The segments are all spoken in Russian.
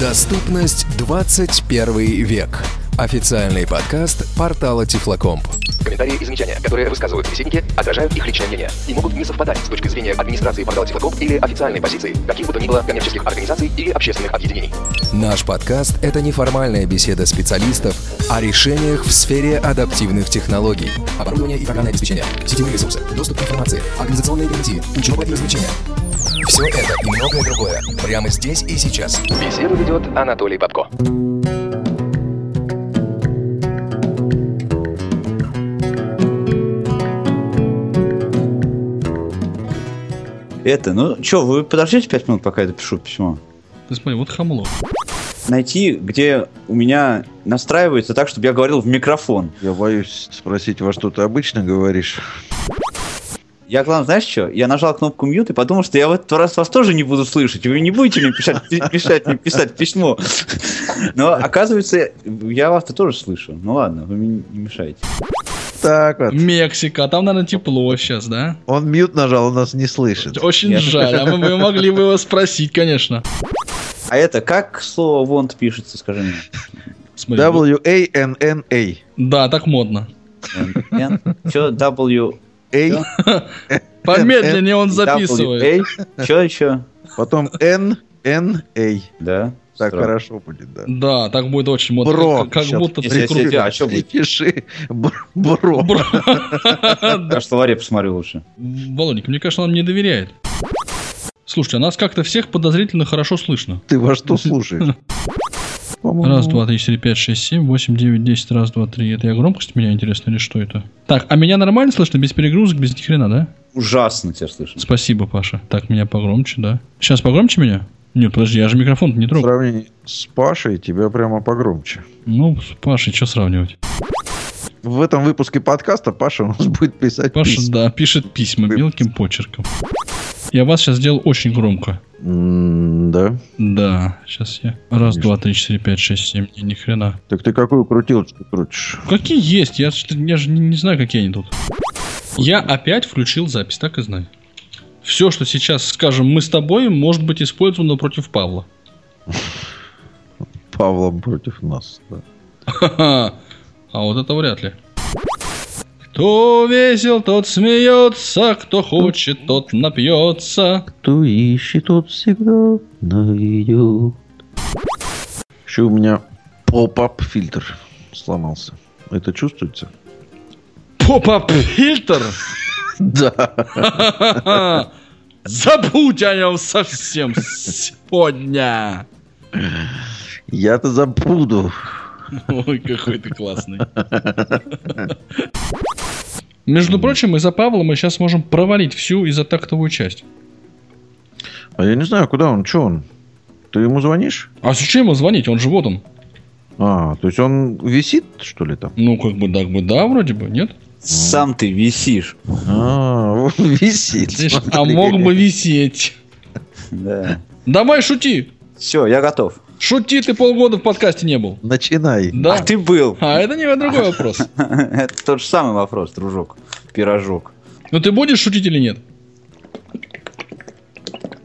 Доступность 21 век. Официальный подкаст портала Тифлокомп. Комментарии и замечания, которые высказывают собеседники, отражают их личное мнение и могут не совпадать с точки зрения администрации портала Тифлокомп или официальной позиции каких бы то ни было коммерческих организаций или общественных объединений. Наш подкаст – это неформальная беседа специалистов о решениях в сфере адаптивных технологий. Оборудование и программное обеспечение, сетевые ресурсы, доступ к информации, организационные гарантии, учеба и развлечения. Все это и многое другое прямо здесь и сейчас. Беседу ведет Анатолий Попко. Это, ну что, вы подождите пять минут, пока я допишу письмо? Ты смотри, вот хамло. Найти, где у меня настраивается так, чтобы я говорил в микрофон. Я боюсь спросить, во что ты обычно говоришь. Я, главное, знаешь что? Я нажал кнопку мьют и подумал, что я в этот раз вас тоже не буду слышать. Вы не будете мне писать, писать, мне писать письмо. Но оказывается, я вас-то тоже слышу. Ну ладно, вы мне не мешаете. Так вот. Мексика, там, наверное, тепло сейчас, да? Он мьют нажал, он нас не слышит. Очень Я- жаль, а мы, мы могли бы его спросить, конечно. А это как слово want пишется, скажи мне? W-A-N-N-A. Да, так модно. Что W? A, Помедленнее он записывает. Что еще? потом N, N, A. Да. Так Странно. хорошо будет, да. Да, так будет очень модно. Бро. Как, как будто Если- если- прикрутил. а что будет? Пиши бр- бро. Я в словаре посмотрю лучше. Володик, мне кажется, он нам не доверяет. Слушайте, а нас как-то всех подозрительно хорошо слышно. Ты во что слушаешь? По-моему, Раз, два, три, четыре, пять, шесть, семь, восемь, девять, десять, раз, два, три. Это я громкость меня интересно или что это? Так, а меня нормально слышно, без перегрузок, без ни хрена, да? Ужасно тебя слышно. Спасибо, Паша. Так, меня погромче, да? Сейчас погромче меня? Нет, подожди, я же микрофон не В трогаю. сравнении с Пашей тебя прямо погромче. Ну, с Пашей, что сравнивать? В этом выпуске подкаста Паша у нас будет писать Паша, письма. да, пишет письма мелким почерком. Я вас сейчас сделал очень громко. Да. Да, сейчас я. Раз, два, три, четыре, пять, шесть, семь. Не, ни хрена. Так ты какую крутилочку крутишь? Какие есть? Я, я же не, не знаю, какие они тут. Я опять включил запись, так и знаю. Все, что сейчас скажем мы с тобой, может быть использовано против Павла. Павлом против нас. да. А вот это вряд ли. Кто весел, тот смеется, кто хочет, тот напьется. Кто ищет, тот всегда найдет. Еще у меня pop-up фильтр сломался. Это чувствуется? Pop-up фильтр. Да. Забудь о нем совсем сегодня. Я-то забуду. Ой, какой ты классный. Между прочим, из-за Павла мы сейчас можем провалить всю за тактовую часть. А я не знаю, куда он, что он? Ты ему звонишь? А зачем ему звонить? Он же вот он. А, то есть он висит, что ли, там? Ну, как бы, так бы, да, вроде бы, нет? Сам ты висишь. А, он висит. А мог бы висеть. Да. Давай шути. Все, я готов. Шути, ты полгода в подкасте не был. Начинай. Да. А ты был. А это не другой вопрос. Это тот же самый вопрос, дружок. Пирожок. Ну ты будешь шутить или нет?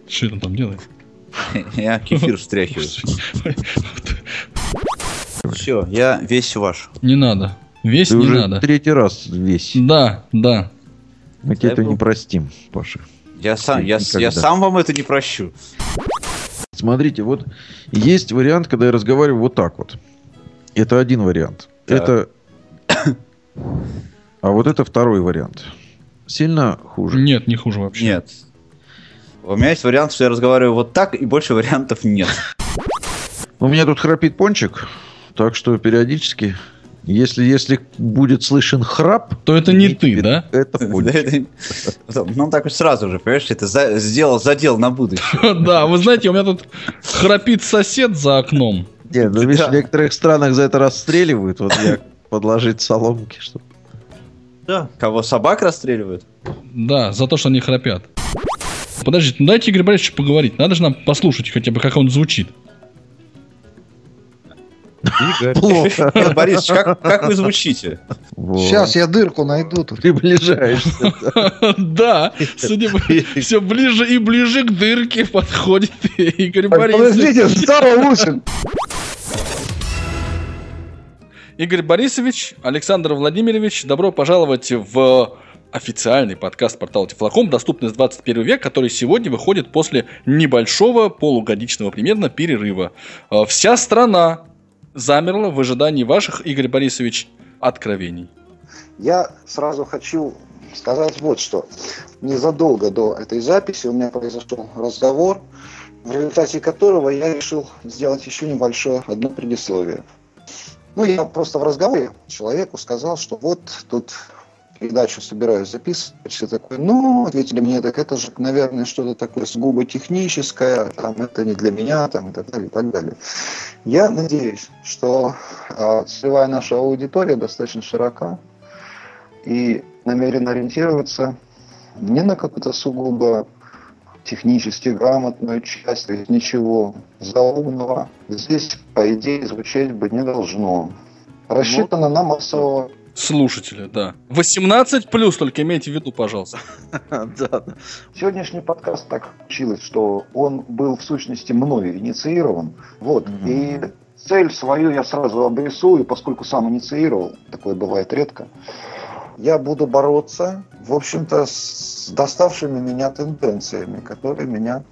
Что он там делает? Я кефир встряхиваю. Все, я весь ваш. Не надо. Весь Ты не уже надо. третий раз весь. Да, да. Мы тебе это не простим, Паша. Я сам, я, я сам вам это не прощу. Смотрите, вот есть вариант, когда я разговариваю вот так вот. Это один вариант. Так. Это... А вот это второй вариант. Сильно хуже. Нет, не хуже вообще. Нет. У меня есть вариант, что я разговариваю вот так, и больше вариантов нет. У меня тут храпит пончик, так что периодически, если, если будет слышен храп, То это не ты, да? это Да, это- Ну, так вот сразу же, понимаешь, это за- сделал задел на будущее. Да, вы знаете, у меня тут храпит сосед за окном. Нет, ну, видишь, в некоторых странах за это расстреливают. Вот я подложить соломки, чтобы... Да. Кого собак расстреливают? Да, за то, что они храпят. Подождите, ну дайте Игорь Борисовичу поговорить. Надо же нам послушать хотя бы, как он звучит. Игорь. Плохо. Нет, Борис, как, как вы звучите? Вот. Сейчас я дырку найду тут. приближаешься. Да, судя по все ближе и ближе к дырке подходит Игорь Борисович. Подождите, стало лучше. Игорь Борисович, Александр Владимирович, добро пожаловать в официальный подкаст портала Тифлоком «Доступность 21 век», который сегодня выходит после небольшого, полугодичного примерно перерыва. Э, Вся страна замерла в ожидании ваших, Игорь Борисович, откровений. Я сразу хочу сказать вот что. Незадолго до этой записи у меня произошел разговор, в результате которого я решил сделать еще небольшое одно предисловие. Ну, я просто в разговоре человеку сказал, что вот тут передачу собираюсь записывать, все такое, ну, ответили мне, так это же, наверное, что-то такое сугубо техническое, там, это не для меня, там, и так далее, и так далее. Я надеюсь, что э, целевая наша аудитория достаточно широка и намерен ориентироваться не на какую-то сугубо технически грамотную часть, то есть ничего заумного здесь, по идее, звучать бы не должно. Рассчитано на массового Слушатели, да. 18 плюс, только имейте в виду, пожалуйста. Да. Сегодняшний подкаст так получилось, что он был в сущности мною инициирован. Вот. И цель свою я сразу обрисую, поскольку сам инициировал, такое бывает редко. Я буду бороться, в общем-то, с доставшими меня тенденциями, которые меня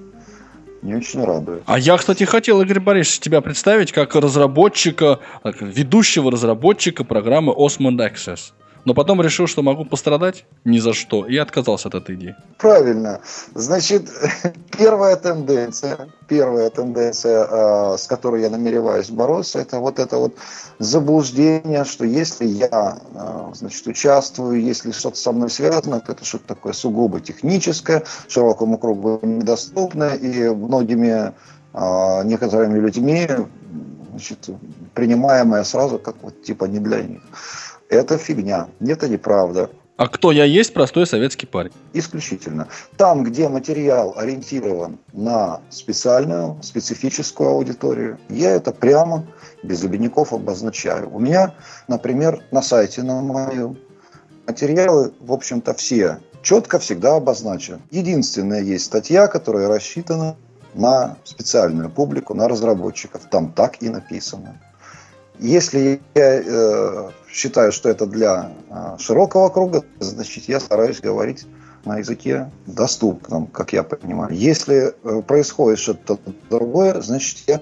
не очень радуют. А я, кстати, хотел, Игорь Борисович, тебя представить как разработчика, как ведущего разработчика программы Osmond Access. Но потом решил, что могу пострадать ни за что, и отказался от этой идеи. Правильно. Значит, первая тенденция, первая тенденция, э, с которой я намереваюсь бороться, это вот это вот заблуждение, что если я, э, значит, участвую, если что-то со мной связано, то это что-то такое сугубо техническое, широкому кругу недоступное и многими э, некоторыми людьми значит, принимаемое сразу как вот типа не для них. Это фигня. Это неправда. А кто я есть, простой советский парень. Исключительно. Там, где материал ориентирован на специальную, специфическую аудиторию, я это прямо без обиняков обозначаю. У меня, например, на сайте на моем материалы, в общем-то, все четко всегда обозначены. Единственная есть статья, которая рассчитана на специальную публику, на разработчиков. Там так и написано. Если я э, считаю, что это для э, широкого круга, значит, я стараюсь говорить на языке доступном, как я понимаю. Если э, происходит что-то другое, значит, я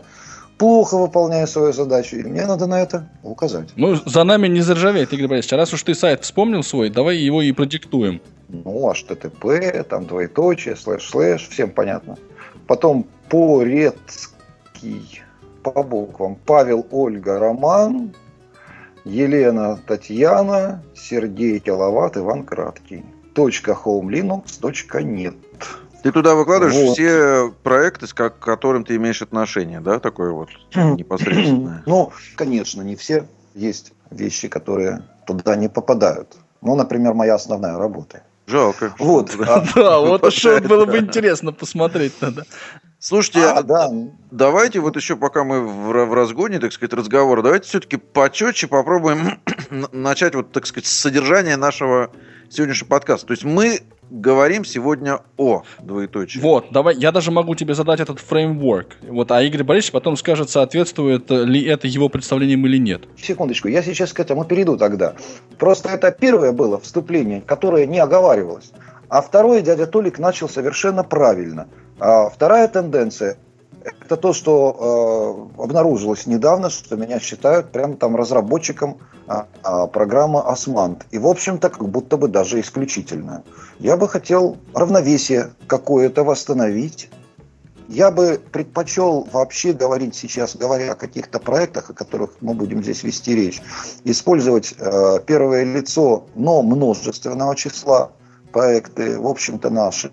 плохо выполняю свою задачу, и мне надо на это указать. Ну, за нами не заржавеет, Игорь Борисович. А раз уж ты сайт вспомнил свой, давай его и продиктуем. Ну, HTTP, там двоеточие, слэш-слэш, всем понятно. Потом Порецкий по буквам. Павел, Ольга, Роман, Елена, Татьяна, Сергей, Киловатт, Иван Краткий. Точка home Linux, точка нет. Ты туда выкладываешь Вот. все проекты, с к которым ты имеешь отношение, да, такое вот непосредственное? Ну, конечно, не все. Есть вещи, которые туда не попадают. Ну, например, моя основная работа. Жалко. Вот. Да. Вот уж было бы интересно посмотреть тогда. Слушайте, А, а да, давайте вот еще, пока мы в, ра- в разгоне, так сказать, разговора, давайте все-таки почетче попробуем начать вот, так сказать, с содержания нашего сегодняшнего подкаста. То есть мы говорим сегодня о двоеточии. Вот, давай, я даже могу тебе задать этот фреймворк. Вот, а Игорь Борисович потом скажет, соответствует ли это его представлениям или нет. Секундочку, я сейчас к этому перейду тогда. Просто это первое было вступление, которое не оговаривалось. А второе дядя Толик начал совершенно правильно. А вторая тенденция – это то, что э, обнаружилось недавно, что меня считают прям там разработчиком а, а, программы Османт. И, в общем-то, как будто бы даже исключительно. Я бы хотел равновесие какое-то восстановить. Я бы предпочел вообще говорить сейчас, говоря о каких-то проектах, о которых мы будем здесь вести речь, использовать э, первое лицо, но множественного числа проекты, в общем-то, наши.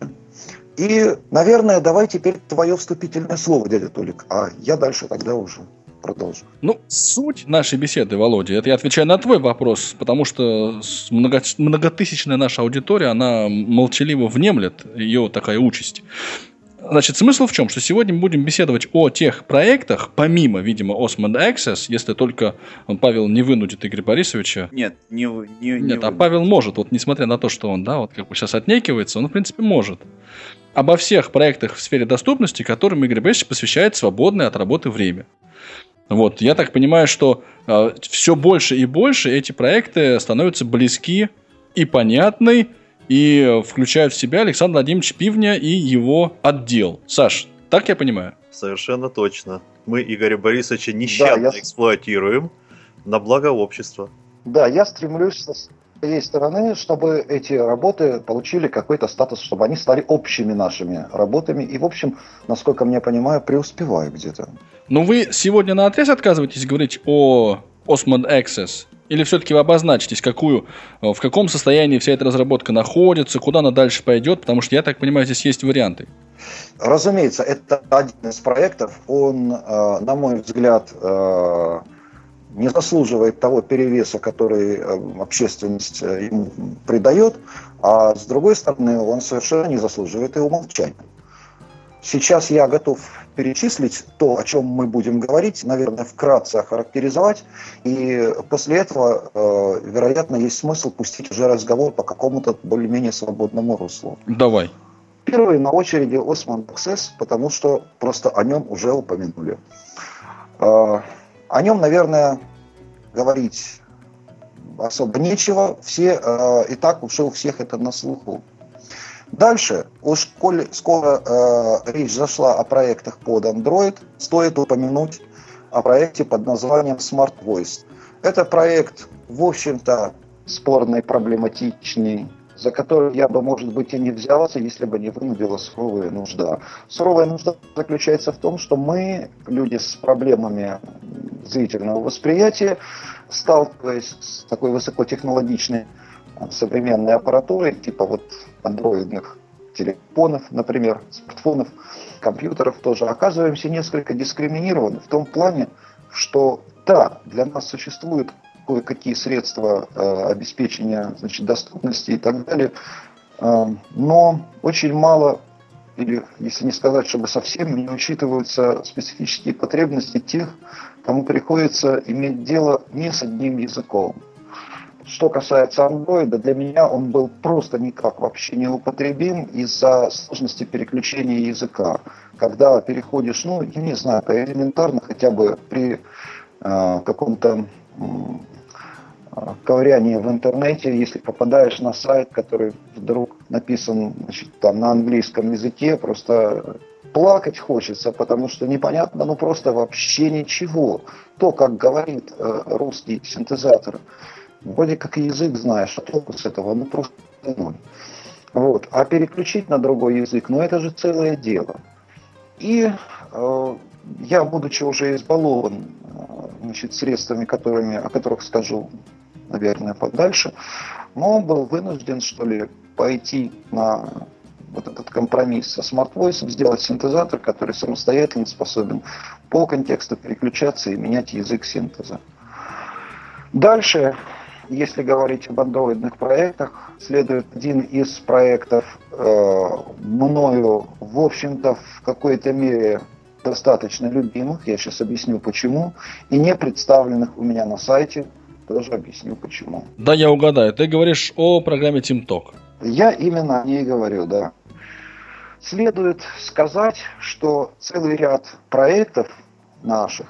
И, наверное, давай теперь твое вступительное слово, дядя Толик, а я дальше тогда уже продолжу. Ну, суть нашей беседы, Володя, это я отвечаю на твой вопрос, потому что много- многотысячная наша аудитория, она молчаливо внемлет, ее такая участь. Значит, смысл в чем? Что сегодня мы будем беседовать о тех проектах, помимо, видимо, Osmond Access, если только Павел не вынудит Игоря Борисовича. Нет, не, не, не Нет, а. Павел может, вот несмотря на то, что он, да, вот как бы сейчас отнекивается, он, в принципе, может. Обо всех проектах в сфере доступности, которым Игорь Борисович посвящает свободное от работы время. Вот, я так понимаю, что все больше и больше эти проекты становятся близки и понятны, и включают в себя Александр Владимирович Пивня и его отдел. Саш, так я понимаю? Совершенно точно. Мы Игоря Борисовича нещадно я- эксплуатируем на благо общества. Да, я стремлюсь со своей стороны, чтобы эти работы получили какой-то статус, чтобы они стали общими нашими работами. И, в общем, насколько мне понимаю, преуспеваю где-то. Но вы сегодня на отрез отказываетесь говорить о Osmond Access? Или все-таки вы обозначитесь, какую, э, в каком состоянии вся эта разработка находится, куда она дальше пойдет? Потому что, я так понимаю, здесь есть варианты. Разумеется, это один из проектов. Он, э, на мой взгляд, э, не заслуживает того перевеса, который общественность ему придает, а с другой стороны, он совершенно не заслуживает и умолчания. Сейчас я готов перечислить то, о чем мы будем говорить, наверное, вкратце охарактеризовать, и после этого, э, вероятно, есть смысл пустить уже разговор по какому-то более-менее свободному руслу. Давай. Первый на очереди Osman Access, потому что просто о нем уже упомянули. Э, О нем, наверное, говорить особо нечего. Все, э, и так уже у всех это на слуху. Дальше, уж коль скоро э, речь зашла о проектах под Android, стоит упомянуть о проекте под названием Smart Voice. Это проект, в общем-то, спорный, проблематичный, за который я бы, может быть, и не взялся, если бы не вынудила суровая нужда. Суровая нужда заключается в том, что мы, люди с проблемами зрительного восприятия, сталкиваясь с такой высокотехнологичной современной аппаратурой, типа вот андроидных телефонов, например, смартфонов, компьютеров тоже, оказываемся несколько дискриминированы в том плане, что да, для нас существуют кое-какие средства э, обеспечения значит, доступности и так далее, э, но очень мало, или если не сказать, чтобы совсем не учитываются специфические потребности тех, кому приходится иметь дело не с одним языком. Что касается андроида, для меня он был просто никак вообще не употребим из-за сложности переключения языка. Когда переходишь, ну, я не знаю, элементарно хотя бы при э, каком-то э, ковырянии в интернете, если попадаешь на сайт, который вдруг написан значит, там, на английском языке, просто плакать хочется, потому что непонятно, ну просто вообще ничего. То, как говорит э, русский синтезатор, вроде как язык знаешь, а толку с этого, ну просто ноль. Вот. А переключить на другой язык, ну это же целое дело. И э, я, будучи уже избалован э, значит, средствами, которыми, о которых скажу, наверное, подальше, но был вынужден, что ли, пойти на вот этот компромисс со смарт-войсом, сделать синтезатор, который самостоятельно способен по контексту переключаться и менять язык синтеза. Дальше, если говорить об андроидных проектах, следует один из проектов э, мною, в общем-то, в какой-то мере достаточно любимых, я сейчас объясню почему, и не представленных у меня на сайте, тоже объясню почему. Да, я угадаю. Ты говоришь о программе TeamTalk. Я именно о ней говорю, да. Следует сказать, что целый ряд проектов наших,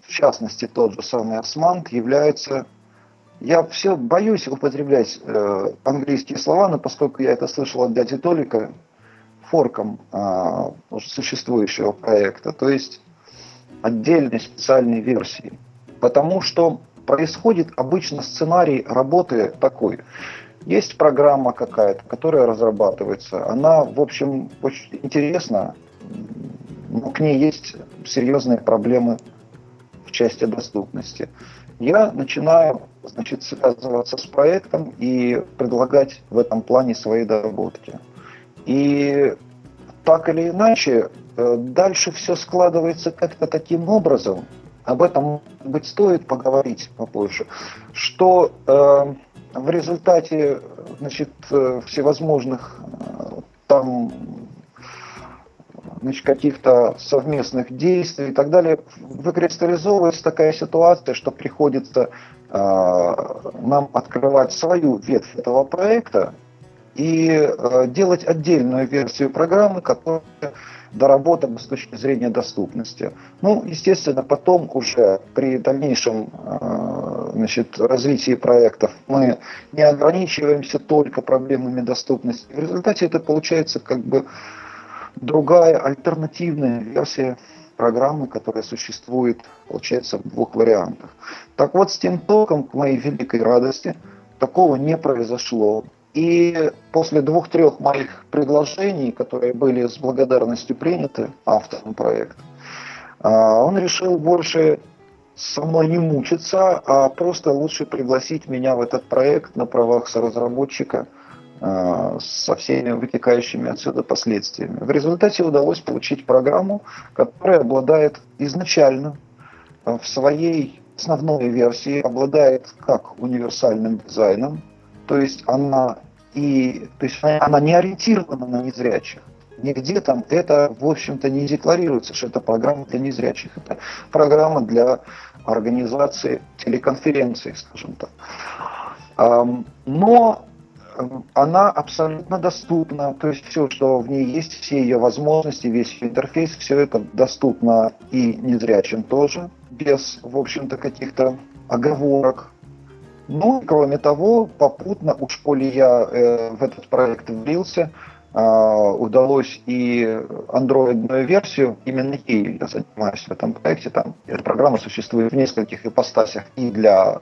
в частности тот же самый Османт, является... Я все боюсь употреблять э, английские слова, но поскольку я это слышал от дяди Толика, форком э, существующего проекта, то есть отдельной специальной версии. Потому что происходит обычно сценарий работы такой. Есть программа какая-то, которая разрабатывается. Она, в общем, очень интересна, но к ней есть серьезные проблемы в части доступности. Я начинаю значит, связываться с проектом и предлагать в этом плане свои доработки. И так или иначе, э, дальше все складывается как-то таким образом, об этом, может быть, стоит поговорить попозже, что э, в результате значит, э, всевозможных э, там значит, каких-то совместных действий и так далее, выкристаллизовывается такая ситуация, что приходится нам открывать свою ветвь этого проекта и э, делать отдельную версию программы, которая доработана с точки зрения доступности. Ну, естественно, потом уже при дальнейшем э, значит, развитии проектов мы не ограничиваемся только проблемами доступности. В результате это получается как бы другая альтернативная версия программы, которая существует, получается, в двух вариантах. Так вот, с тем током, к моей великой радости, такого не произошло. И после двух-трех моих предложений, которые были с благодарностью приняты автором проекта, а, он решил больше со мной не мучиться, а просто лучше пригласить меня в этот проект на правах соразработчика со всеми вытекающими отсюда последствиями. В результате удалось получить программу, которая обладает изначально а, в своей основной версии, обладает как универсальным дизайном, то есть она и то есть она не ориентирована на незрячих. Нигде там это, в общем-то, не декларируется, что это программа для незрячих. Это программа для организации телеконференции, скажем так. Но она абсолютно доступна, то есть все, что в ней есть, все ее возможности, весь интерфейс, все это доступно и незрячим тоже, без, в общем-то, каких-то оговорок. Ну, кроме того, попутно, уж коли я э, в этот проект влился, э, удалось и андроидную версию, именно ей я занимаюсь в этом проекте, там эта программа существует в нескольких ипостасях и для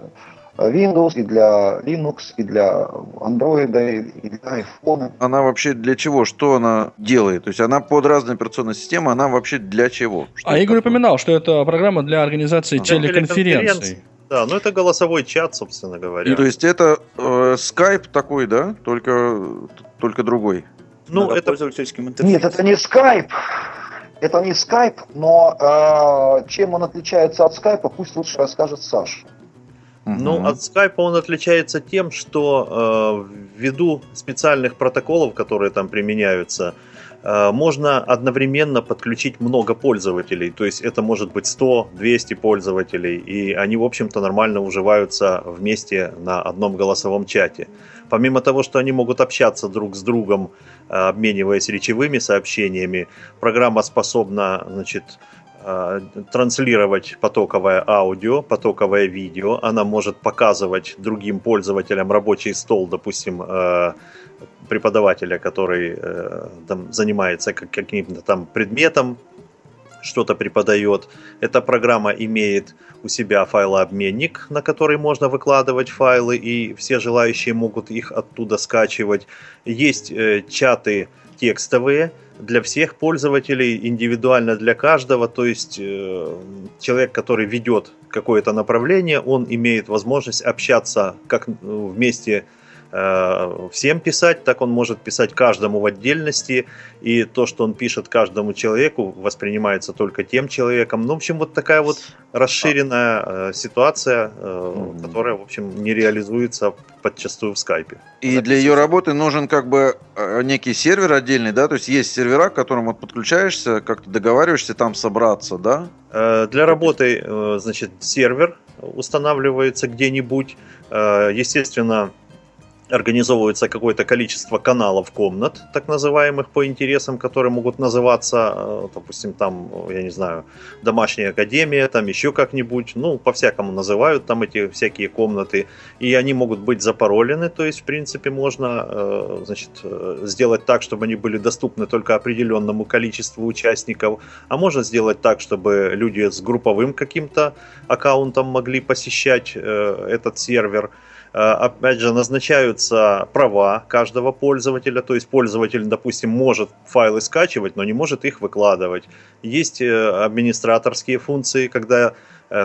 Windows, и для Linux, и для Android, и для iPhone. Она вообще для чего? Что она делает? То есть она под разные операционные системы, она вообще для чего? Что а Игорь упоминал, что это программа для организации Ага. телеконференций. Да, ну это голосовой чат, собственно говоря. И, то есть это э, Skype такой, да? Только, только другой. ну, Надо это пользовательским интерфейсом. Нет, это не Skype. Это не Skype, но э, чем он отличается от Skype, пусть лучше расскажет Саша. Ну, Мгм. от Skype он отличается тем, что э, ввиду специальных протоколов, которые там применяются, э, можно одновременно подключить много пользователей. То есть это может быть 100-200 пользователей, и они, в общем-то, нормально уживаются вместе на одном голосовом чате. Помимо того, что они могут общаться друг с другом, э, обмениваясь речевыми сообщениями, программа способна, значит, транслировать потоковое аудио, потоковое видео. Она может показывать другим пользователям рабочий стол, допустим, э, преподавателя, который э, там занимается как- каким-то там предметом, что-то преподает. Эта программа имеет у себя файлообменник, на который можно выкладывать файлы, и все желающие могут их оттуда скачивать. Есть э, чаты текстовые для всех пользователей, индивидуально для каждого. То есть э, человек, который ведет какое-то направление, он имеет возможность общаться как э, вместе э, всем писать, так он может писать каждому в отдельности, и то, что он пишет каждому человеку, воспринимается только тем человеком. Ну, в общем, вот такая вот расширенная э, ситуация, э, Мгм. которая, в общем, не реализуется подчастую в скайпе. И для ее работы нужен как бы э, некий сервер отдельный, да? То есть есть сервера, к которым вот подключаешься, как-то договариваешься там собраться, да? Э, Для работы, э, значит, сервер устанавливается где-нибудь. Э, Естественно, организовывается какое-то количество каналов комнат, так называемых по интересам, которые могут называться, э, допустим, там, я не знаю, домашняя академия, там еще как-нибудь, ну, по-всякому называют там эти всякие комнаты, и они могут быть запаролены, то есть, в принципе, можно, э, значит, э, сделать так, чтобы они были доступны только определенному количеству участников, а можно сделать так, чтобы люди с групповым каким-то аккаунтом могли посещать этот сервер. Э, Опять же, назначаются права каждого пользователя, то есть пользователь, допустим, может файлы скачивать, но не может их выкладывать. Есть э, администраторские функции, когда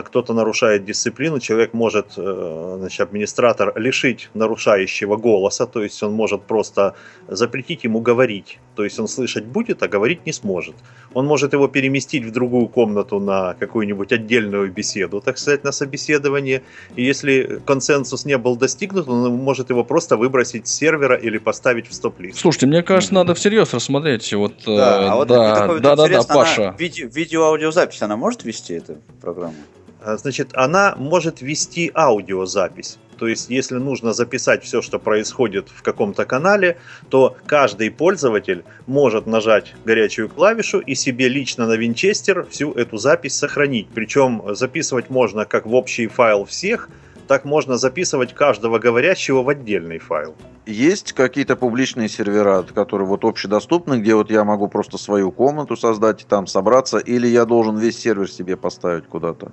кто-то нарушает дисциплину, человек может, э, значит, администратор лишить нарушающего голоса, то есть он может просто запретить ему говорить, то есть он слышать будет, а говорить не сможет. Он может его переместить в другую комнату на какую-нибудь отдельную беседу, так сказать, на собеседование, и если консенсус не был достигнут, он может его просто выбросить с сервера или поставить в стоп-лист. Слушайте, мне кажется, надо всерьез рассмотреть. Вот, Да, э, а вот да, да, да, да, интересно, она Паша. видео- видео-аудиозапись, она может вести эту программу? А, Значит, она может вести аудиозапись. То есть, если нужно записать все, что происходит в каком-то канале, то каждый пользователь может нажать горячую клавишу и себе лично на винчестер всю эту запись сохранить. Причем записывать можно как в общий файл всех, так можно записывать каждого говорящего в отдельный файл. Есть какие-то публичные сервера, которые вот общедоступны, где вот я могу просто свою комнату создать и там собраться, или я должен весь сервер себе поставить куда-то?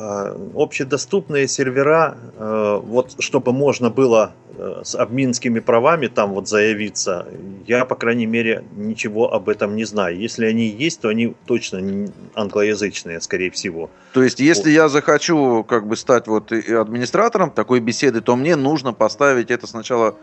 Э, общедоступные сервера, э, вот чтобы можно было э, с админскими правами там вот заявиться, я, по крайней мере, ничего об этом не знаю. Если они есть, то они точно англоязычные, скорее всего. То есть, если я захочу как бы стать вот администратором такой беседы, то мне нужно поставить это сначала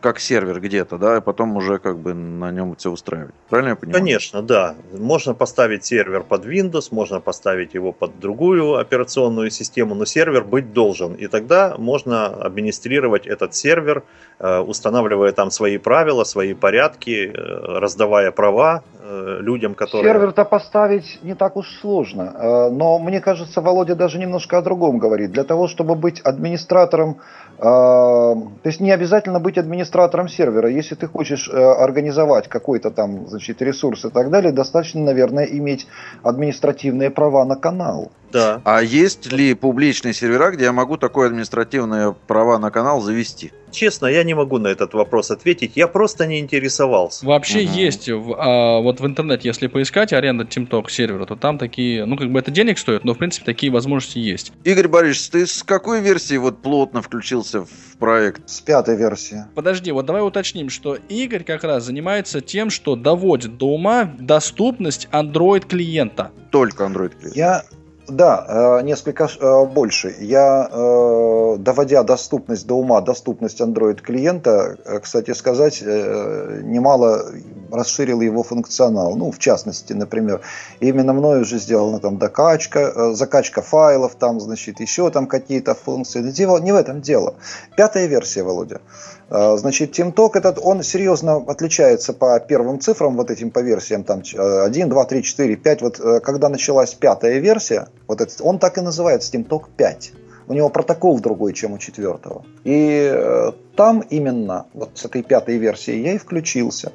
как сервер где-то, да, и потом уже как бы на нем все устраивать. Правильно я понимаю? Конечно, да. Можно поставить сервер под Windows, можно поставить его под другую операционную систему, но сервер быть должен. И тогда можно администрировать этот сервер, э, устанавливая там свои правила, свои порядки, э, раздавая права э, людям, которые... Сервер-то поставить не так уж сложно. Но мне кажется, Володя даже немножко о другом говорит. Для того, чтобы быть администратором, то есть не обязательно быть администратором сервера. Если ты хочешь э, организовать какой-то там, значит, ресурс и так далее, достаточно, наверное, иметь административные права на канал. Да. А есть ли публичные сервера, где я могу такое административное право на канал завести? Честно, я не могу на этот вопрос ответить. Я просто не интересовался. Вообще Мгм. есть, в- а, вот в интернете, если поискать аренда TeamTalk сервера, то там такие, ну как бы это денег стоит, но в принципе такие возможности есть. Игорь Борисович, ты с какой версии вот плотно включился в проект? С пятой версии. Подожди, вот давай уточним, что Игорь как раз занимается тем, что доводит до ума доступность Android клиента. Только Android клиент. Я, да, э, несколько э, больше. Я, э, доводя доступность до ума, доступность Android клиента, э, кстати сказать, немало расширил его функционал. Ну, в частности, например, именно мною уже сделана там докачка, закачка файлов, там, значит, еще там какие-то функции. Дело не в этом дело. Пятая версия, Володя. Э, Значит, TeamTalk этот, он серьезно отличается по первым цифрам, вот этим по версиям, там э, 1, 2, 3, 4, 5. Вот э, когда началась пятая версия, вот этот, он так и называется, TeamTalk 5. У него протокол другой, чем у четвертого. И э, там именно, вот с этой пятой версией я и включился.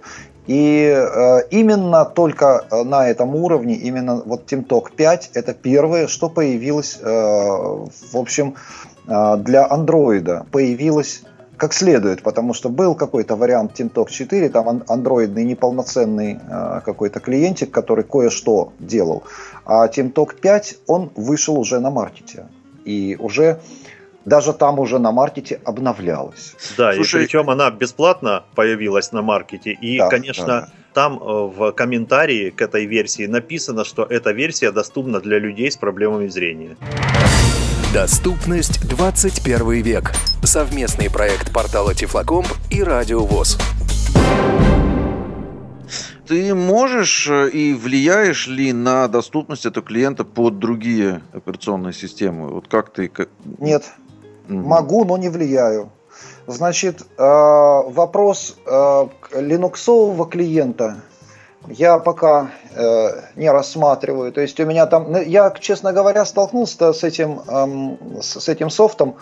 И э, именно только э, на этом уровне, именно вот TeamTalk 5, это первое, что появилось, э, в общем, э, для андроида. Появилось как следует, потому что был какой-то вариант TeamTalk 4, там ан- андроидный неполноценный э, какой-то клиентик, который кое-что делал. А TeamTalk 5, он вышел уже на маркете. И уже даже там уже на маркете обновлялось. Да, Слушай- и причем она бесплатно появилась на маркете. И, Да, конечно, да, да. там э, в комментарии к этой версии написано, что эта версия доступна для людей с проблемами зрения. Доступность 21 век. Совместный проект портала Тифлокомп и Радио ВОЗ. Ты можешь э, и влияешь ли на доступность этого клиента под другие операционные системы? Вот как ты... как- Нет, Мгм. Могу, но не влияю. Значит, э, вопрос э, линуксового клиента я пока э, не рассматриваю. То есть у меня там, ну, я, честно говоря, столкнулся с этим, эм, с этим софтом.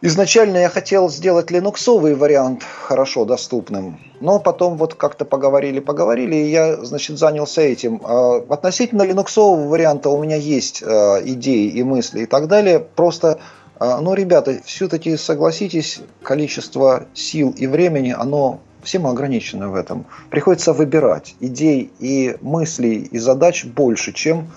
Изначально я хотел сделать линуксовый вариант хорошо доступным, но потом вот как-то поговорили, поговорили, и я, значит, занялся этим. А Относительно линуксового варианта у меня есть э, идеи и мысли и так далее. Просто, э, ну, ребята, все-таки согласитесь, количество сил и времени, оно всем ограничено в этом. Приходится выбирать идей и мыслей и задач больше, чем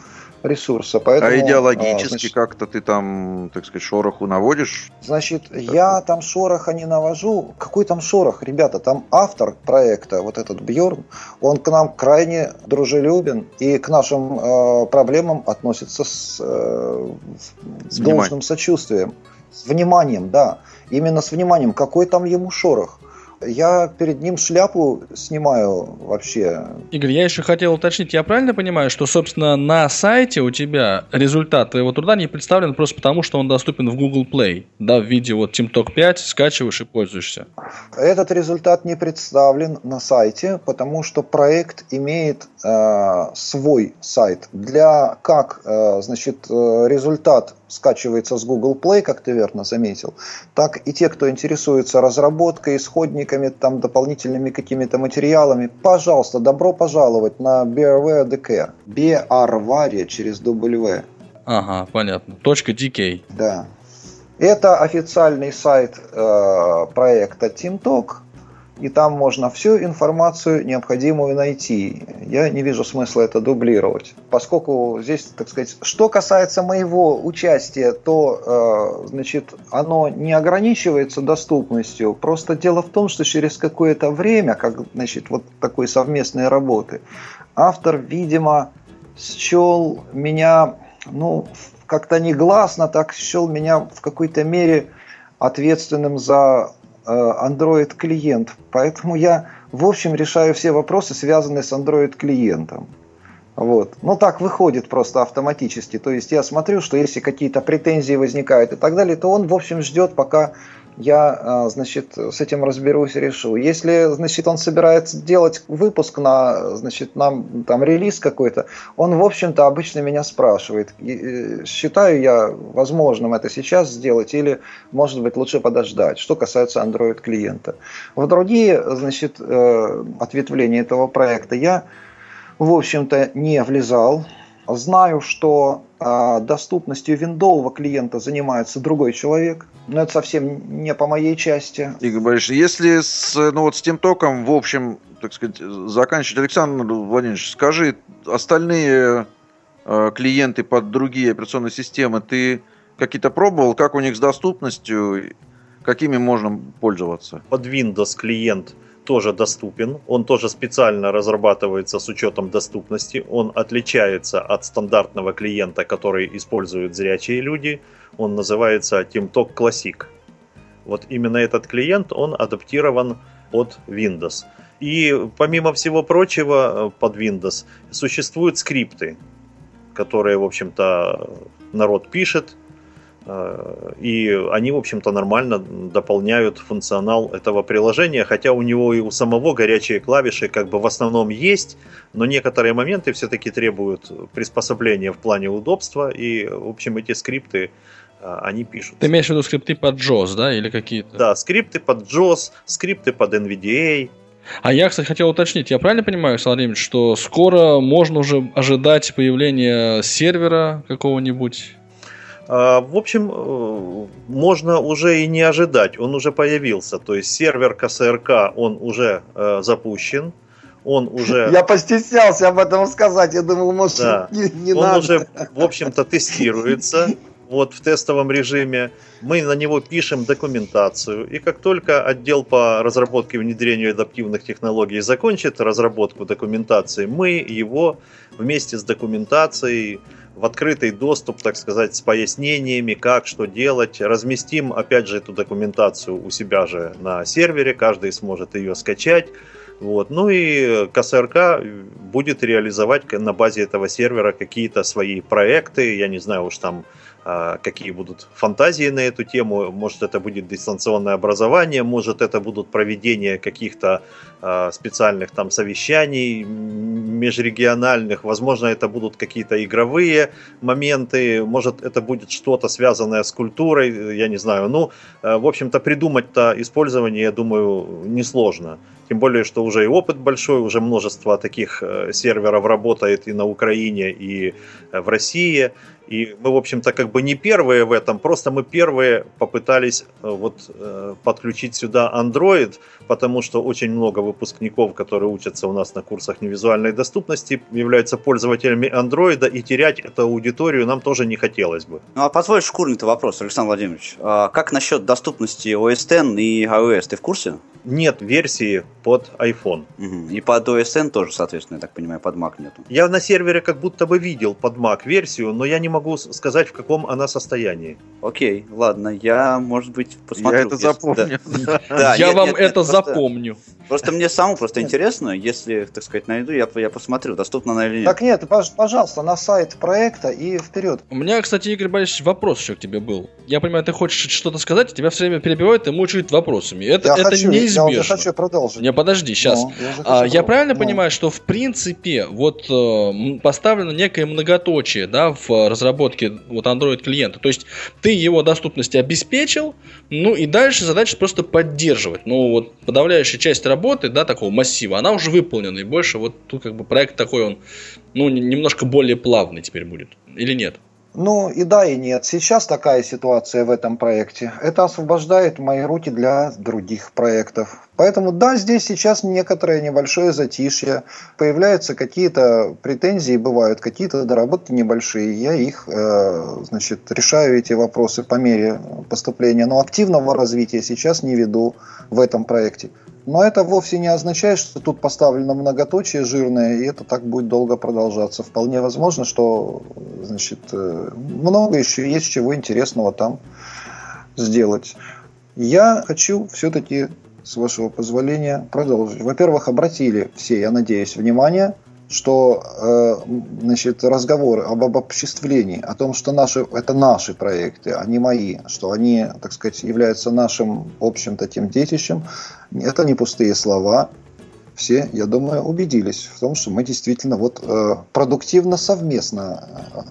ресурса. Поэтому, а идеологически значит, как-то ты там, так сказать, шороху наводишь? Значит, я там шороха не навожу. Какой там шорох, ребята? Там автор проекта, вот этот Бьорн, он к нам крайне дружелюбен и к нашим э, проблемам относится с, э, с должным сочувствием. С вниманием, да. Именно с вниманием. Какой там ему шорох? Я перед ним шляпу снимаю вообще. Игорь, я еще хотел уточнить, я правильно понимаю, что, собственно, на сайте у тебя результат твоего труда не представлен просто потому, что он доступен в Google Play, да, в виде вот TeamTalk 5, скачиваешь и пользуешься? Этот результат не представлен на сайте, потому что проект имеет э, свой сайт. Для как, э, значит, э, результат скачивается с Google Play, как ты верно заметил, так и те, кто интересуется разработкой, исходниками, там, дополнительными какими-то материалами, пожалуйста, добро пожаловать на BRV DK. BRVaria через W. Ага, понятно. Точка DK. Да. Это официальный сайт э, проекта TeamTalk и там можно всю информацию необходимую найти. Я не вижу смысла это дублировать. Поскольку здесь, так сказать, что касается моего участия, то, э, значит, оно не ограничивается доступностью. Просто дело в том, что через какое-то время, как, значит, вот такой совместной работы, автор, видимо, счел меня, ну, как-то негласно так счел меня в какой-то мере ответственным за Э, Android клиент. Поэтому я, в общем, решаю все вопросы, связанные с Android клиентом. Вот. Ну так выходит просто автоматически. То есть я смотрю, что если какие-то претензии возникают и так далее, то он, в общем, ждет, пока я, а, значит, с этим разберусь и решу. Если, значит, он собирается делать выпуск на, значит, нам там релиз какой-то, он, в общем-то, обычно меня спрашивает, считаю я возможным это сейчас сделать или, может быть, лучше подождать, что касается Android клиента. В другие, значит, э, ответвления этого проекта я, в общем-то, не влезал, Знаю, что э, доступностью виндового клиента занимается другой человек, но это совсем не по моей части. Игорь Борисович, если с, ну вот с тем током, в общем, так сказать, заканчивать, Александр Владимирович, скажи, остальные э, клиенты под другие операционные системы, ты какие-то пробовал, как у них с доступностью, какими можно пользоваться? Под Windows клиент – тоже доступен. Он тоже специально разрабатывается с учетом доступности. Он отличается от стандартного клиента, который используют зрячие люди. Он называется TeamTalk Classic. Вот именно этот клиент, он адаптирован под Windows. И помимо всего прочего под Windows существуют скрипты, которые, в общем-то, народ пишет, Э, и они, в общем-то, нормально дополняют функционал этого приложения, хотя у него и у самого горячие клавиши как бы в основном есть, но некоторые моменты все-таки требуют приспособления в плане удобства, и, в общем, эти скрипты э, они пишут. Ты имеешь в виду скрипты под JOS, да, или какие-то? Да, скрипты под JOS, скрипты под NVDA, а я, кстати, хотел уточнить, я правильно понимаю, Александр что скоро можно уже ожидать появления сервера какого-нибудь? А, в общем, э, можно уже и не ожидать, он уже появился. То есть сервер КСРК, он уже э, запущен, он уже... Я постеснялся об этом сказать, я думал, может, да. не, не он надо. Он уже, в общем-то, тестируется вот в тестовом режиме. Мы на него пишем документацию. И как только отдел по разработке и внедрению адаптивных технологий закончит разработку документации, мы его вместе с документацией в открытый доступ, так сказать, с пояснениями, как, что делать. Разместим, опять же, эту документацию у себя же на сервере, каждый сможет ее скачать. Вот. Ну и КСРК будет реализовать на базе этого сервера какие-то свои проекты, я не знаю уж там какие будут фантазии на эту тему. Может, это будет дистанционное образование, может, это будут проведение каких-то а, специальных там совещаний межрегиональных, возможно, это будут какие-то игровые моменты, может, это будет что-то связанное с культурой, я не знаю. Ну, а, в общем-то, придумать-то использование, я думаю, несложно. Тем более, что уже и опыт большой, уже множество таких э, серверов работает и на Украине, и э, в России. И мы, в общем-то, как бы не первые в этом, просто мы первые попытались э, вот э, подключить сюда Android, потому что очень много выпускников, которые учатся у нас на курсах невизуальной доступности, являются пользователями Android, и терять эту аудиторию нам тоже не хотелось бы. Ну, а позволь шкурный-то вопрос, Александр Владимирович. А как насчет доступности OS X и iOS? Ты в курсе? Нет версии под iPhone. Угу. И под OS X тоже, соответственно, я так понимаю, под Mac нету. Я на сервере как будто бы видел под Mac версию, но я не могу сказать, в каком она состоянии. Окей, ладно, я, может быть, посмотрю. Я это если- запомню. Да. Да, Я нет, вам нет, это просто- запомню. Просто мне самому просто интересно, если, так сказать, найду, я, я посмотрю, доступно она или нет. Так нет, пож- пожалуйста, на сайт проекта и вперед. У меня, кстати, Игорь Борисович, вопрос еще к тебе был. Я понимаю, ты хочешь что-то сказать, и тебя все время перебивают и мучают вопросами. Это, я это хочу, я уже неизбежно. хочу продолжить. Не, подожди, сейчас. Ну, я А, я правильно. Ну. понимаю, что в принципе вот э, поставлено некое многоточие, да, в э, разработке вот Android клиента. То есть ты его доступность обеспечил, ну и дальше задача просто поддерживать. Ну вот подавляющая часть работы, да, такого массива, она уже выполнена, и больше вот тут как бы проект такой он, ну немножко более плавный теперь будет, или нет? Ну и да, и нет. Сейчас такая ситуация в этом проекте. Это освобождает мои руки для других проектов. Поэтому да, здесь сейчас некоторое небольшое затишье. Появляются какие-то претензии, бывают какие-то доработки небольшие. Я их, э, значит, решаю эти вопросы по мере поступления. Но активного развития сейчас не веду в этом проекте. Но это вовсе не означает, что тут поставлено многоточие жирное, и это так будет долго продолжаться. Вполне возможно, что значит, э, много еще есть чего интересного там сделать. Я хочу все-таки, с вашего позволения, продолжить. Во-первых, обратили все, я надеюсь, внимание, что э, значит, разговоры об обобществлении, о том, что наши, это наши проекты, а не мои, что они, так сказать, являются нашим общим таким детищем, это не пустые слова. Все, я думаю, убедились в том, что мы действительно вот э, продуктивно совместно э,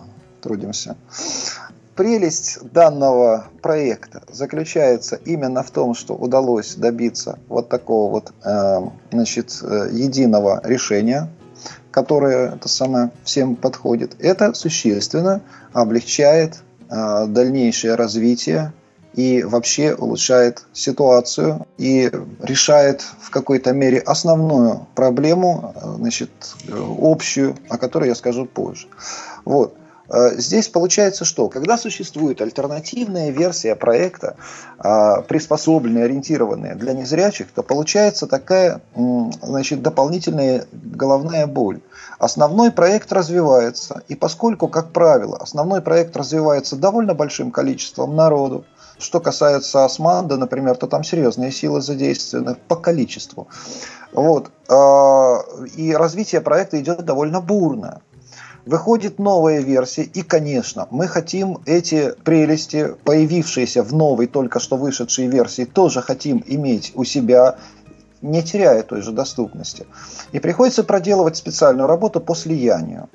трудимся. Прелесть данного проекта заключается именно в том, что удалось добиться вот такого вот значит, единого решения, которое это самое всем подходит. Это существенно облегчает э, дальнейшее развитие и вообще улучшает ситуацию и решает в какой-то мере основную проблему, э, значит, общую, о которой я скажу позже. Вот. Э, Здесь получается что? Когда существует альтернативная версия проекта, а, приспособленная, ориентированная для незрячих, то получается такая значит, дополнительная головная боль. Основной проект развивается, и поскольку, как правило, основной проект развивается довольно большим количеством народу, что касается Османда, например, то там серьезные силы задействованы по количеству. Вот. а, И развитие проекта идет довольно бурно. Выходит новая версия, и, конечно, мы хотим эти прелести, появившиеся в новой, только что вышедшей версии, тоже хотим иметь у себя, не теряя той же доступности. И приходится проделывать специальную работу по слиянию.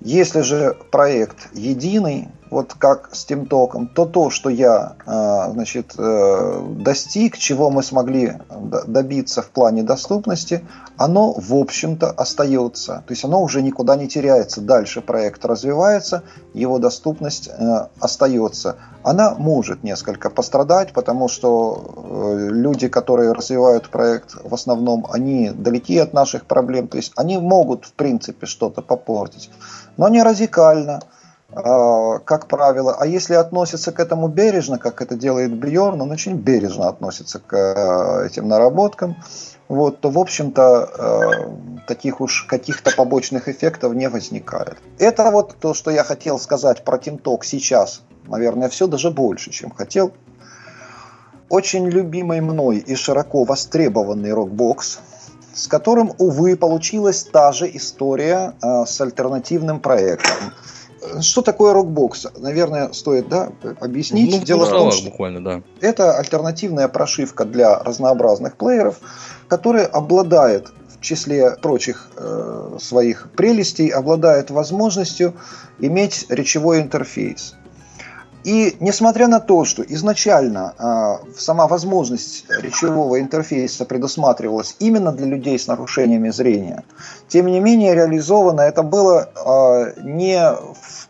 Если же проект единый, вот как с Тимтоком, то то, что я э, значит, э, достиг, чего мы смогли добиться в плане доступности, оно, в общем-то, остается. То есть оно уже никуда не теряется. Дальше проект развивается, его доступность э, остается. Она может несколько пострадать, потому что люди, которые развивают проект, в основном, они далеки от наших проблем. То есть они могут, в принципе, что-то попортить. Но не радикально как правило. А если относится к этому бережно, как это делает Бьорн, он очень бережно относится к э, этим наработкам, вот, то, в общем-то, э, таких уж каких-то побочных эффектов не возникает. Это вот то, что я хотел сказать про TeamTalk сейчас. Наверное, все даже больше, чем хотел. Очень любимый мной и широко востребованный Rockbox, с которым, увы, получилась та же история э, с альтернативным проектом. Что такое Rockbox? Наверное, стоит да, объяснить. Ну, Дело в том, что буквально, да. это альтернативная прошивка для разнообразных плееров, которая обладает в числе прочих э, своих прелестей, обладает возможностью иметь речевой интерфейс. И несмотря на то, что изначально э, сама возможность речевого интерфейса предусматривалась именно для людей с нарушениями зрения, тем не менее реализовано это было э, не в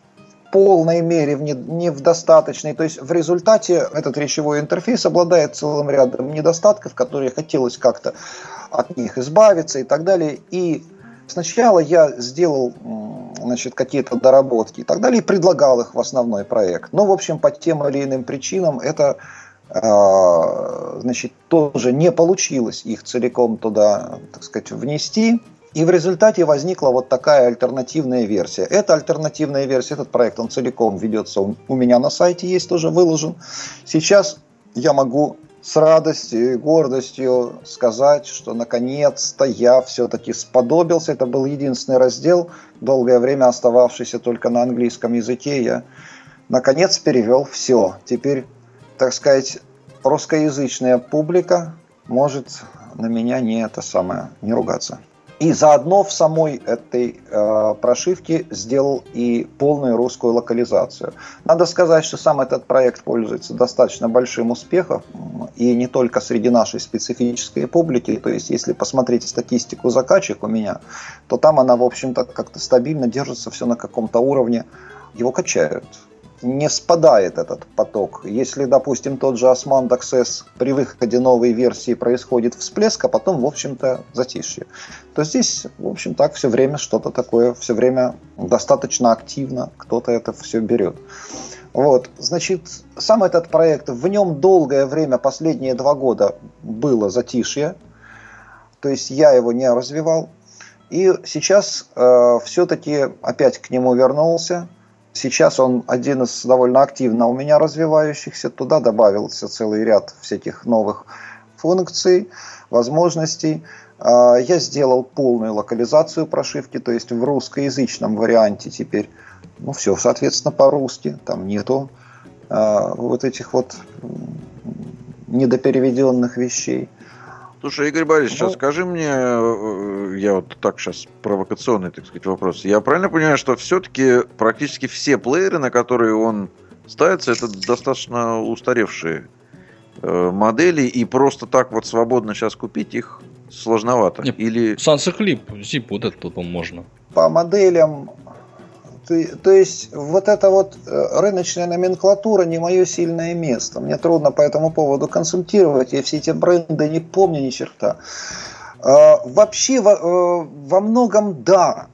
полной мере, в не, не в достаточной. То есть в результате этот речевой интерфейс обладает целым рядом недостатков, которые хотелось как-то от них избавиться и так далее. И сначала я сделал значит, какие-то доработки и так далее, и предлагал их в основной проект. Но, в общем, по тем или иным причинам это а, значит, тоже не получилось их целиком туда, так сказать, внести. И в результате возникла вот такая альтернативная версия. Эта альтернативная версия, этот проект, он целиком ведется у меня на сайте, есть тоже выложен. Сейчас я могу с радостью и гордостью сказать, что наконец-то я все-таки сподобился. Это был единственный раздел, долгое время остававшийся только на английском языке. Я наконец перевел все. Теперь, так сказать, русскоязычная публика может на меня не это самое, не ругаться. И заодно в самой этой э, прошивке сделал и полную русскую локализацию. Надо сказать, что сам этот проект пользуется достаточно большим успехом, и не только среди нашей специфической публики. То есть, если посмотреть статистику закачек у меня, то там она, в общем-то, как-то стабильно держится все на каком-то уровне. Его качают не спадает этот поток. Если, допустим, тот же Osmand Access при выходе новой версии происходит всплеск, а потом, в общем-то, затишье, то здесь, в общем, так все время что-то такое, все время достаточно активно кто-то это все берет. Вот, значит, сам этот проект, в нем долгое время, последние два года было затишье, то есть я его не развивал. И сейчас э, все-таки опять к нему вернулся. Сейчас он один из довольно активно у меня развивающихся. Туда добавился целый ряд всяких новых функций, возможностей. А, я сделал полную локализацию прошивки, то есть в русскоязычном варианте теперь, ну все, соответственно, по-русски, там нету а, вот этих вот недопереведенных вещей. Слушай, Игорь Борисович, ну, скажи мне, э, я вот так сейчас провокационный, так сказать, вопрос. Я правильно понимаю, что все-таки практически все плееры, на которые он ставится, это достаточно устаревшие э, модели, и просто так вот свободно сейчас купить их сложновато? Нет, Или... Sansa Clip, Zip, вот этот можно. По моделям то есть вот эта вот э, рыночная номенклатура не мое сильное место. Мне трудно по этому поводу консультировать. Я все эти бренды не помню ни черта. А, вообще во, э, во многом да.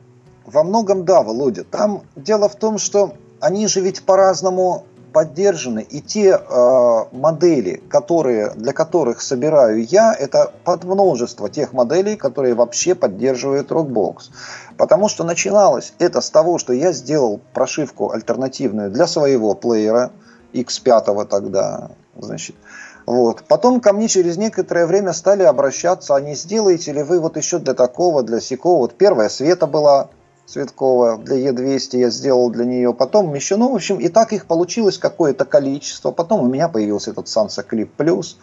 Во многом да, Володя. Там дело в том, что они же ведь по-разному поддержаны. И те э, модели, которые, для которых собираю я, это под множество тех моделей, которые вообще поддерживают Rockbox. Потому что начиналось это с того, что я сделал прошивку альтернативную для своего плеера X5 тогда, значит. Вот. Потом ко мне через некоторое время стали обращаться, а не сделаете ли вы вот еще для такого, для сякого. Вот первая Света была, Цветкова для Е200 я сделал для нее. Потом еще, ну, в общем, и так их получилось какое-то количество. Потом у меня появился этот Sansa Clip Plus.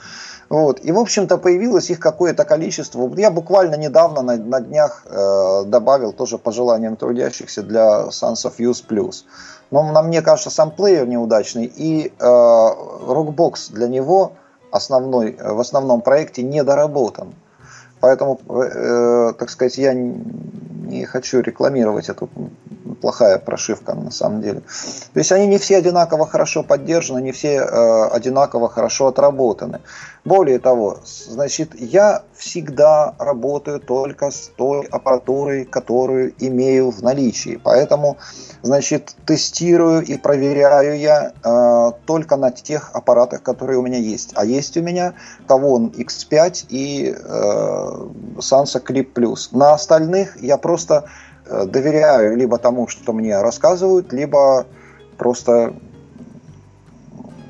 Вот. И, в общем-то, появилось их какое-то количество. Я буквально недавно на, на днях э, добавил тоже по желаниям трудящихся для Sans of Use Plus. Но на мне кажется, сам плеер неудачный. И э, Rockbox для него основной, в основном проекте недоработан. Поэтому, э, так сказать, я не хочу рекламировать эту плохая прошивка на самом деле. То есть они не все одинаково хорошо поддержаны, не все э, одинаково хорошо отработаны. Более того, значит, я всегда работаю только с той аппаратурой, которую имею в наличии. Поэтому, значит, тестирую и проверяю я э, только на тех аппаратах, которые у меня есть. А есть у меня Kavon X5 и э, Sansa Clip Plus. На остальных я просто Э, доверяю либо тому, что мне рассказывают, либо просто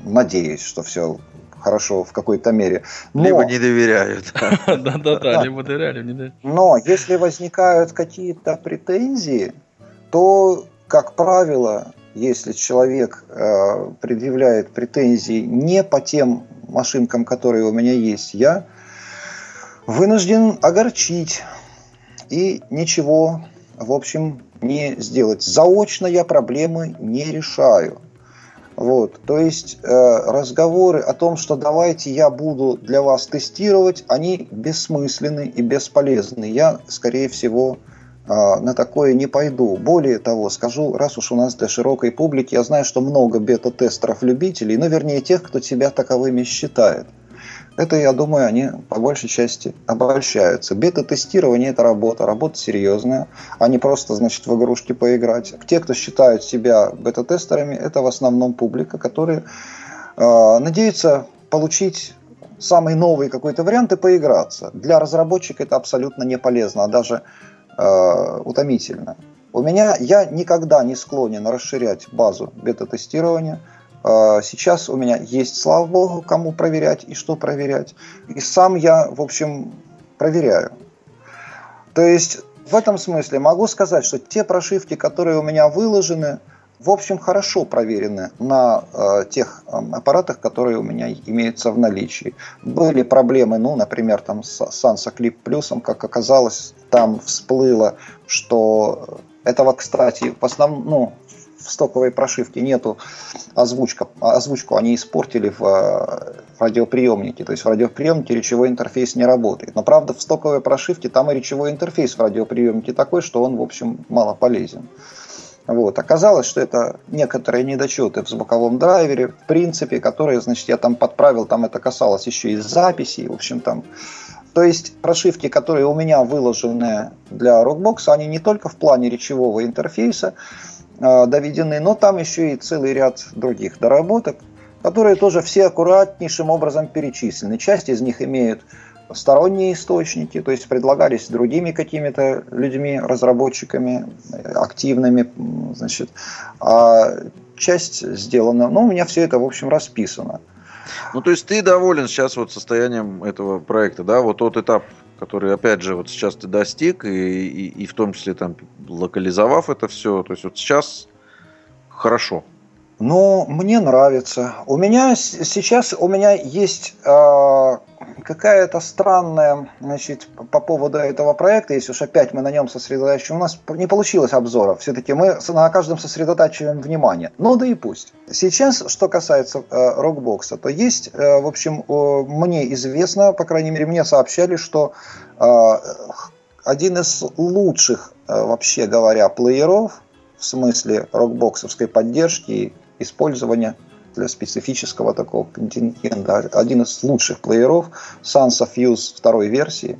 надеюсь, что все хорошо в какой-то мере. Но, либо не доверяют. Да-да-да, либо доверяли, не доверяли. Но если возникают какие-то претензии, то, как правило, если человек э, предъявляет претензии не по тем машинкам, которые у меня есть, я вынужден огорчить и ничего в общем, не сделать. Заочно я проблемы не решаю. Вот, то есть э, разговоры о том, что давайте я буду для вас тестировать, они бессмысленны и бесполезны. Я, скорее всего, а, на такое не пойду. Более того, скажу, раз уж у нас для широкой публики, я знаю, что много бета-тестеров-любителей, ну, вернее, тех, кто себя таковыми считает. Это, я думаю, они по большей части обольщаются. Бета-тестирование – это работа, работа серьезная, а не просто, значит, в игрушки поиграть. Те, кто считают себя бета-тестерами, это в основном публика, которые э, надеются получить самый новый какой-то вариант и поиграться. Для разработчика это абсолютно не полезно, а даже э, утомительно. У меня я никогда не склонен расширять базу бета-тестирования – сейчас у меня есть, слава богу, кому проверять и что проверять. И сам я, в общем, проверяю. То есть в этом смысле могу сказать, что те прошивки, которые у меня выложены, в общем, хорошо проверены на э, тех э, аппаратах, которые у меня имеются в наличии. Были проблемы, ну, например, там с Sansa Clip Plus, как оказалось, там всплыло, что этого, кстати, в основном, ну, в стоковой прошивке нету озвучка, озвучку они испортили в э, радиоприемнике. То есть в радиоприемнике речевой интерфейс не работает. Но правда в стоковой прошивке там и речевой интерфейс в радиоприемнике такой, что он в общем мало полезен. Вот. Оказалось, что это некоторые недочеты в звуковом драйвере, в принципе, которые, значит, я там подправил, там это касалось еще и записи, в общем, там то есть прошивки, которые у меня выложены для Rockbox, они не только в плане речевого интерфейса, доведены, но там еще и целый ряд других доработок, которые тоже все аккуратнейшим образом перечислены. Часть из них имеют сторонние источники, то есть предлагались другими какими-то людьми, разработчиками, активными, значит, а часть сделана, ну, у меня все это, в общем, расписано. Ну, то есть ты доволен сейчас вот состоянием этого проекта, да, вот тот этап, который, опять же, вот сейчас ты достиг, и, и, и в том числе там локализовав это все, то есть вот сейчас хорошо. Ну, мне нравится. У меня сейчас у меня есть э, какая-то странная, значит, по поводу этого проекта, если уж опять мы на нем сосредотачиваем, у нас не получилось обзора. Все-таки мы на каждом сосредотачиваем внимание. Ну да и пусть. Сейчас, что касается э, рокбокса, то есть, э, в общем, э, мне известно, по крайней мере, мне сообщали, что э, один из лучших, э, вообще говоря, плееров в смысле рокбоксовской поддержки использования для специфического такого контингента. Один из лучших плееров Sans of Fuse второй версии.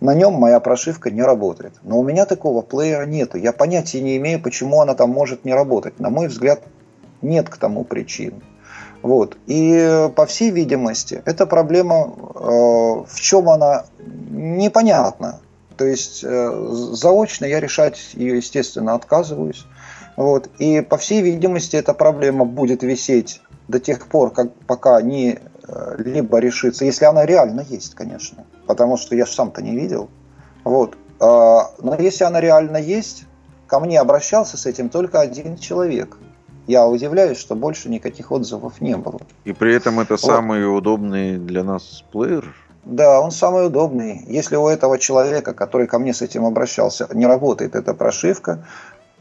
На нем моя прошивка не работает. Но у меня такого плеера нету. Я понятия не имею, почему она там может не работать. На мой взгляд, нет к тому причин. Вот. И по всей видимости, эта проблема, э, в чем она, непонятна. То есть э, заочно я решать ее, естественно, отказываюсь. Вот. И, по всей видимости, эта проблема будет висеть до тех пор, как, пока не э, либо решится, если она реально есть, конечно, потому что я же сам-то не видел. Вот. А, но если она реально есть, ко мне обращался с этим только один человек. Я удивляюсь, что больше никаких отзывов не было. И при этом это вот. самый удобный для нас плеер? Да, он самый удобный. Если у этого человека, который ко мне с этим обращался, не работает эта прошивка,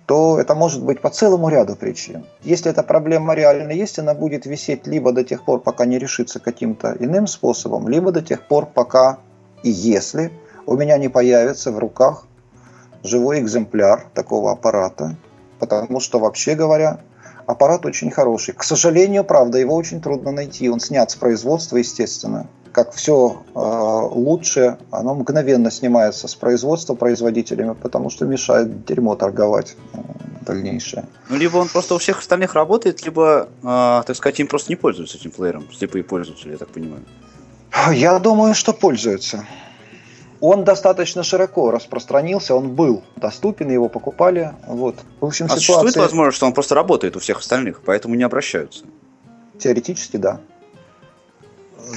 то это может быть по целому ряду причин. Если эта проблема реально есть, она будет висеть либо до тех пор, пока не решится каким-то иным способом, либо до тех пор, пока и если у меня не появится в руках живой экземпляр такого аппарата, потому что, вообще говоря, аппарат очень хороший. К сожалению, правда, его очень трудно найти. Он снят с производства, естественно как все э, лучше, оно мгновенно снимается с производства производителями, потому что мешает дерьмо торговать дальнейшее. Ну, либо он просто у всех остальных работает, либо, э, так сказать, им просто не пользуются этим плеером, слепые пользователи, я так понимаю. Я думаю, что пользуются. Он достаточно широко распространился, он был доступен, его покупали. Вот. В общем, а ситуация... существует возможность, что он просто работает у всех остальных, поэтому не обращаются? Теоретически, да.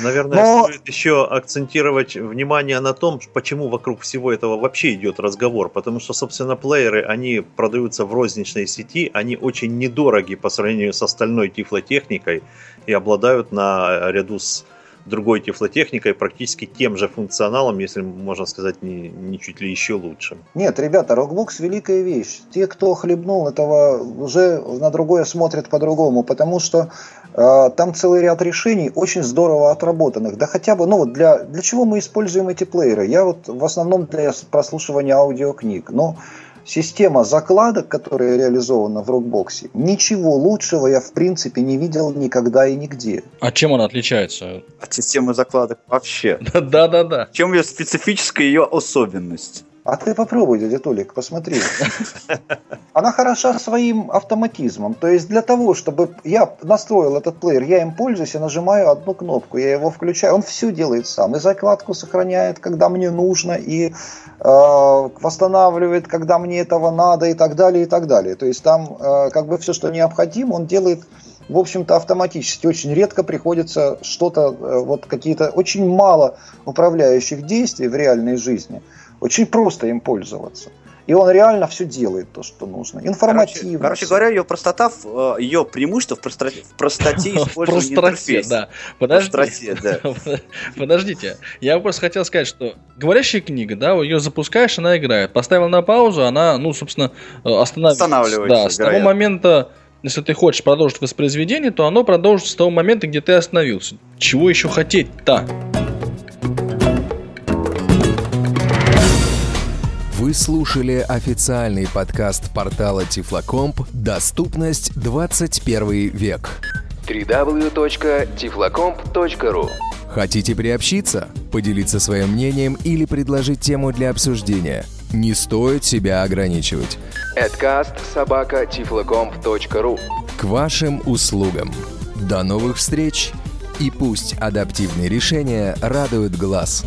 Наверное, Но... стоит еще акцентировать внимание на том, почему вокруг всего этого вообще идет разговор. Потому что, собственно, плееры, они продаются в розничной сети, они очень недороги по сравнению с остальной тифлотехникой и обладают на ряду с другой тифлотехникой, практически тем же функционалом, если можно сказать, не, не чуть ли еще лучше. Нет, ребята, Rockbox великая вещь. Те, кто хлебнул этого, уже на другое смотрят по-другому, потому что э, там целый ряд решений очень здорово отработанных. Да хотя бы, ну вот для, для чего мы используем эти плееры? Я вот в основном для прослушивания аудиокниг. Но система закладок, которая реализована в рокбоксе, ничего лучшего я в принципе не видел никогда и нигде. А чем она отличается? От системы закладок вообще. Да-да-да. В чем ее специфическая ее особенность? А ты попробуй, дядя Толик, посмотри. Она хороша своим автоматизмом. То есть для того, чтобы я настроил этот плеер, я им пользуюсь, я нажимаю одну кнопку, я его включаю, он все делает сам. И закладку сохраняет, когда мне нужно, и э, восстанавливает, когда мне этого надо, и так далее, и так далее. То есть там э, как бы все, что необходимо, он делает в общем-то, автоматически. Очень редко приходится что-то, э, вот какие-то очень мало управляющих действий в реальной жизни – очень просто им пользоваться. И он реально все делает то, что нужно. Информативно. Короче, короче говоря, ее простота, э, ее преимущество в простоте, в простоте использования интерфейса. да. Подождите, да. Подождите. Я просто хотел сказать, что говорящая книга, да, ее запускаешь, она играет. Поставил на паузу, она, ну, собственно, э, останавливается. Останавливается, Да, с того момента, если ты хочешь продолжить воспроизведение, то оно продолжится с того момента, где ты остановился. Чего еще хотеть-то? Вы слушали официальный подкаст портала Тифлокомп «Доступность 21 век». www.tiflocomp.ru Хотите приобщиться, поделиться своим мнением или предложить тему для обсуждения? Не стоит себя ограничивать. Adcast собака tiflocomp.ru К вашим услугам. До новых встреч! И пусть адаптивные решения радуют глаз.